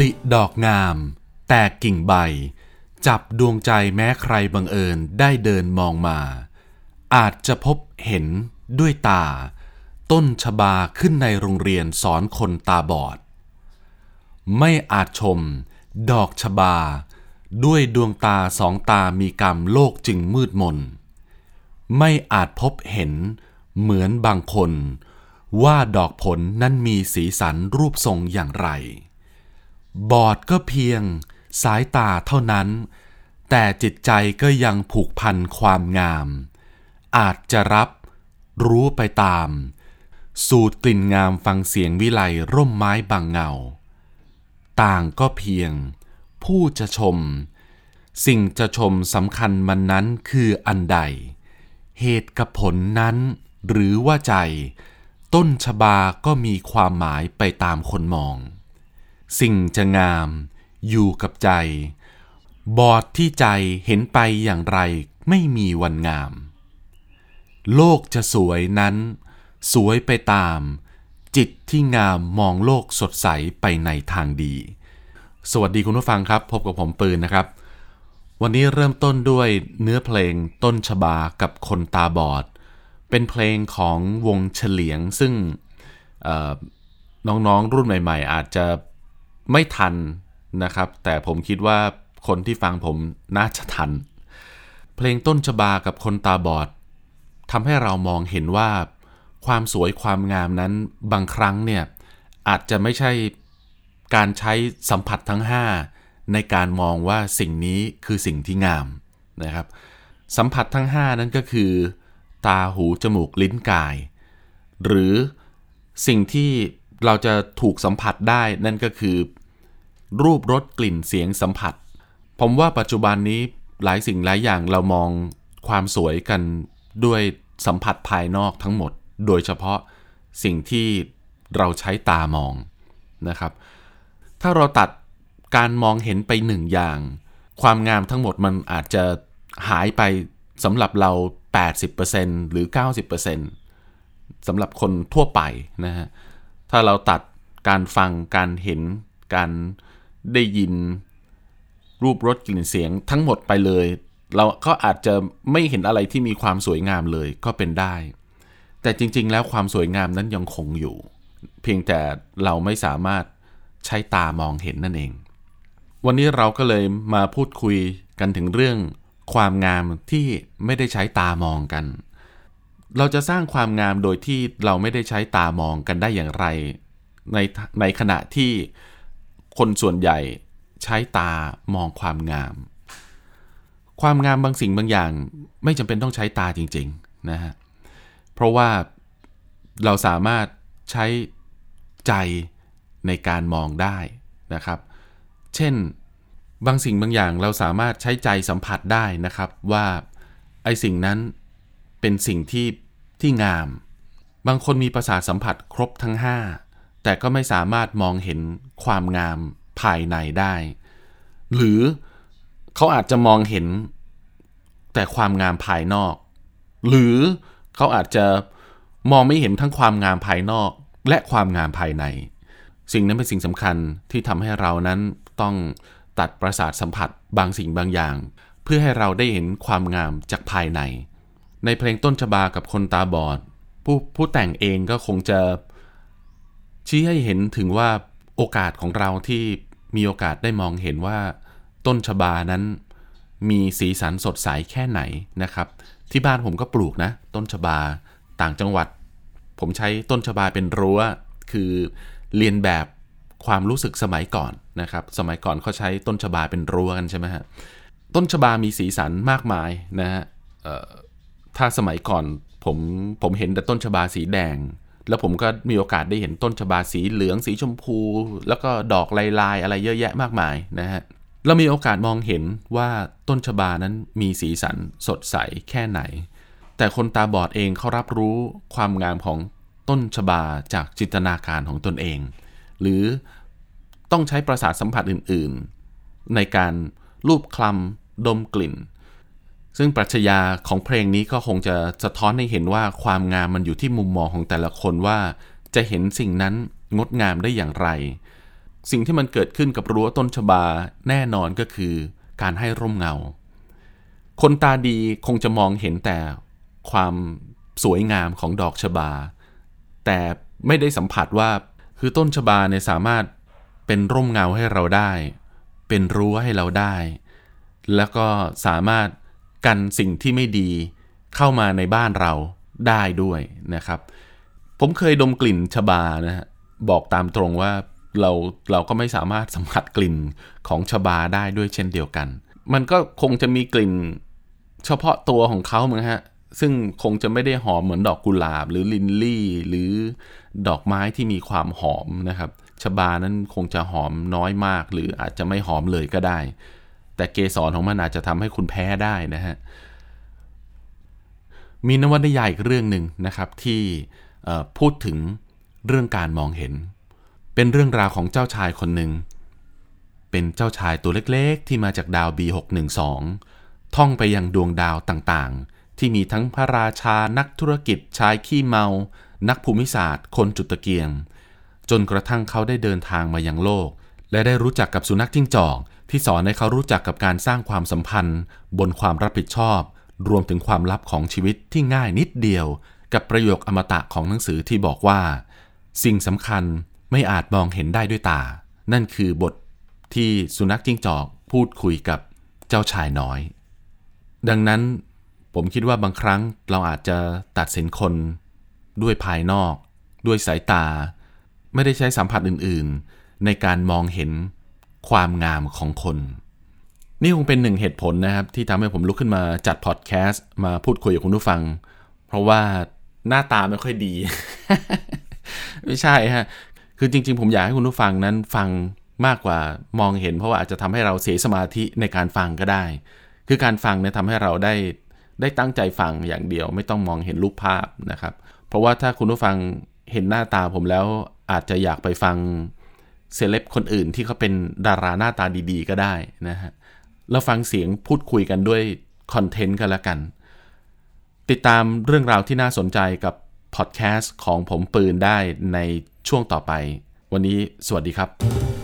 ลิดอกงาม แตกกิ่งใบ จับดวงใจแม้ใครบังเอิญได้เดินมองมา อาจจะพบเห็นด้วยตา ต้นชบาขึ้นในโรงเรียนสอนคนตาบอด ไม่อาจชม ดอกชบา ด้วยดวงตาสองตามีกรรมโลกจึงมืดมน ไม่อาจพบเห็น เหมือนบางคน ว่าดอกผลนั้นมีสีสันรูปทรงอย่างไร บอดก็เพียงสายตาเท่านั้น แต่จิตใจก็ยังผูกพันความงาม อาจจะรับรู้ไปตาม สูดกลิ่นงามฟังเสียงวิไลร่มไม้บางเงา ต่างก็เพียง ผู้จะชม สิ่งจะชมสำคัญมันนั้นคืออันใด เหตุกับผลนั้น หรือว่าใจ ต้นชบาก็มีความหมายไปตามคนมอง สิ่งจะงามอยู่กับใจ บอดที่ใจเห็นไปอย่างไรไม่มีวันงาม โลกจะสวยนั้น สวยไปตาม จิตที่งามมองโลกสดใสไปในทางดี สวัสดีคุณผู้ฟังครับ พบกับผมปืนนะครับ วันนี้เริ่มต้นด้วยเนื้อเพลงต้นฉบากับคนตาบอด เป็นเพลงของวงเฉลียงซึ่งน้องๆรุ่นใหม่ ๆ อาจจะ ไม่ทันนะครับ แต่ผมคิดว่าคนที่ฟังผมน่าจะทัน เพลงต้นฉบากับคนตาบอดทำให้เรามองเห็นว่า ความสวยความงามนั้นบางครั้งเนี่ย อาจจะไม่ใช่การใช้สัมผัสทั้ง 5 ในการมองว่าสิ่งนี้คือสิ่งที่งามนะครับ สัมผัสทั้ง 5 นั้นก็คือ ตาหูจมูกลิ้นกาย หรือสิ่งที่เราจะถูกสัมผัสได้นั่นก็คือ รูปรสกลิ่นเสียงสัมผัส ผมว่าปัจจุบันนี้หลายสิ่งหลายอย่างเรามองความสวยกันด้วยสัมผัสภายนอกทั้งหมด โดยเฉพาะสิ่งที่เราใช้ตามองนะครับ ถ้าเราตัดการมองเห็นไปหนึ่งอย่าง ความงามทั้งหมดมันอาจจะหายไปสำหรับเรา 80%หรือ 90%สำหรับคนทั่วไปนะฮะ ถ้าเราตัดการฟังการเห็นการ ได้ยินรูปรสกลิ่นเสียงทั้งหมดไปเลย เราก็อาจจะไม่เห็นอะไรที่มีความสวยงามเลยก็เป็นได้ แต่จริง ๆ แล้วความสวยงามนั้นยังคงอยู่ เพียงแต่เราไม่สามารถใช้ตามองเห็นนั่นเอง วันนี้เราก็เลยมาพูดคุยกันถึงเรื่องความงามที่ไม่ได้ใช้ตามองกัน เราจะสร้างความงามโดยที่เราไม่ได้ใช้ตามองกันได้อย่างไร ในในขณะที่ คนส่วนใหญ่ใช้ตามองความงาม ความงามบางสิ่งบางอย่างไม่จำเป็นต้องใช้ตาจริงๆนะฮะ เพราะว่าเราสามารถใช้ใจในการมองได้นะครับ เช่นบางสิ่งบางอย่างเราสามารถใช้ใจสัมผัสได้นะครับว่าไอสิ่งนั้นเป็นสิ่งที่ที่งาม บางคนมีประสาทสัมผัสครบทั้ง 5 แต่ก็ไม่สามารถมองเห็นความงามภายในได้ หรือเขาอาจจะมองเห็นแต่ความงามภายนอก หรือเขาอาจจะมองไม่เห็นทั้งความงามภายนอกและความงามภายใน สิ่งนั้นเป็นสิ่งสำคัญที่ทำให้เรานั้นต้องตัดประสาทสัมผัสบางสิ่งบางอย่าง เพื่อให้เราได้เห็นความงามจากภายใน ในเพลงต้นฉบากับคนตาบอด ผู้ผู้แต่งเองก็คงจะ ชี้ให้เห็นถึงว่าโอกาสของเราที่มีโอกาสได้มองเห็นว่า ต้นฉบานั้นมีสีสันสดใสแค่ไหนนะครับ ที่บ้านผมก็ปลูกนะ ต้นฉบาต่างจังหวัด ผมใช้ต้นฉบาเป็นรั้ว คือเรียนแบบความรู้สึกสมัยก่อนนะครับ สมัยก่อนเขาใช้ต้นฉบาเป็นรั้วกันใช่ไหมฮะต้นฉบามีสีสันมากมายนะฮะถ้าสมัยก่อนผมผมเห็นแต่ต้นฉบาสีแดง แล้วผมก็มีโอกาสได้เห็นต้นฉบาสีเหลืองสีชมพู แล้วก็ดอกลายลายอะไรเยอะแยะมากมายนะฮะเรามีโอกาสมองเห็นว่าต้นฉบานั้นมีสีสันสดใสแค่ไหน แต่คนตาบอดเองเขารับรู้ความงามของต้นฉบาจากจินตนาการของตนเอง หรือต้องใช้ประสาทสัมผัสอื่นๆ ในการรูปคลำดมกลิ่น ซึ่งปรัชญาของเพลงนี้ก็คงจะสะท้อนให้เห็นว่าความงามมันอยู่ที่มุมมองของแต่ละคนว่า จะเห็นสิ่งนั้นงดงามได้อย่างไร สิ่งที่มันเกิดขึ้นกับรั้วต้นชบาแน่นอนก็คือ การให้ร่มเงา คนตาดีคงจะมองเห็นแต่ความสวยงามของดอกชบา แต่ไม่ได้สัมผัสว่าคือต้นชบาเนี่ยสามารถเป็นร่มเงาให้เราได้ เป็นรั้วให้เราได้ แล้วก็สามารถ กันสิ่งที่ไม่ดีเข้ามาในบ้านเราได้ด้วยนะครับ ผมเคยดมกลิ่นชบานะฮะบอกตามตรงว่าเราเราก็ไม่สามารถสัมผัสกลิ่นของชบาได้ด้วยเช่นเดียวกัน มันก็คงจะมีกลิ่นเฉพาะตัวของเขาเหมือนฮะซึ่งคงจะไม่ได้หอมเหมือนดอกกุหลาบ หรือลินลี่ หรือดอกไม้ที่มีความหอมนะครับชบานั้นคงจะหอมน้อยมาก หรืออาจจะไม่หอมเลยก็ได้ แต่เกสรของมันอาจจะทำให้คุณแพ้ได้นะฮะมีนวนิยายอีกเรื่องหนึ่งนะครับที่พูดถึงเรื่องการมองเห็น เป็นเรื่องราวของเจ้าชายคนหนึ่ง เป็นเจ้าชายตัวเล็กๆ ที่มาจากดาว B612 ท่องไปยังดวงดาวต่างๆ ที่มีทั้งพระราชานักธุรกิจชายขี้เมา นักภูมิศาสตร์ คนจุดตะเกียง จนกระทั่งเขาได้เดินทางมายังโลก และได้รู้จักกับสุนัขจิ้งจอก ที่สอนให้เขารู้จักกับการสร้างความสัมพันธ์ บนความรับผิดชอบ รวมถึงความลับของชีวิตที่ง่ายนิดเดียว กับประโยคอมตะของหนังสือที่บอกว่า สิ่งสำคัญไม่อาจมองเห็นได้ด้วยตา นั่นคือบทที่สุนัขจิ้งจอกพูดคุยกับเจ้าชายน้อย ดังนั้นผมคิดว่าบางครั้งเราอาจจะตัดสินคน ด้วยภายนอก ด้วยสายตา ไม่ได้ใช้สัมผัสอื่นๆ ในการมองเห็น ความงามของคน นี่คงเป็นหนึ่งเหตุผลนะครับ ที่ทำให้ผมลุกขึ้นมาจัดพอดแคสต์มาพูดคุยกับคุณผู้ฟัง เพราะว่าหน้าตาไม่ค่อยดี ไม่ใช่ฮะ คือจริง ๆ ผมอยากให้คุณผู้ฟังนั้นฟังมากกว่ามองเห็น เพราะว่าอาจจะทำให้เราเสียสมาธิในการฟังก็ได้ คือการฟังเนี่ยทำให้เราได้ได้ตั้งใจฟังอย่างเดียว ไม่ต้องมองเห็นรูปภาพนะครับ เพราะว่าถ้าคุณผู้ฟังเห็นหน้าตาผมแล้วอาจจะอยากไปฟัง เซเลบคนอื่นที่เขาเป็นดาราหน้าตาดีๆ ก็ได้นะฮะเราฟังเสียงพูดคุยกันด้วยคอนเทนต์กันละกัน ติดตามเรื่องราวที่น่าสนใจกับพอดแคสต์ของผมปืนได้ในช่วงต่อไป วันนี้สวัสดีครับ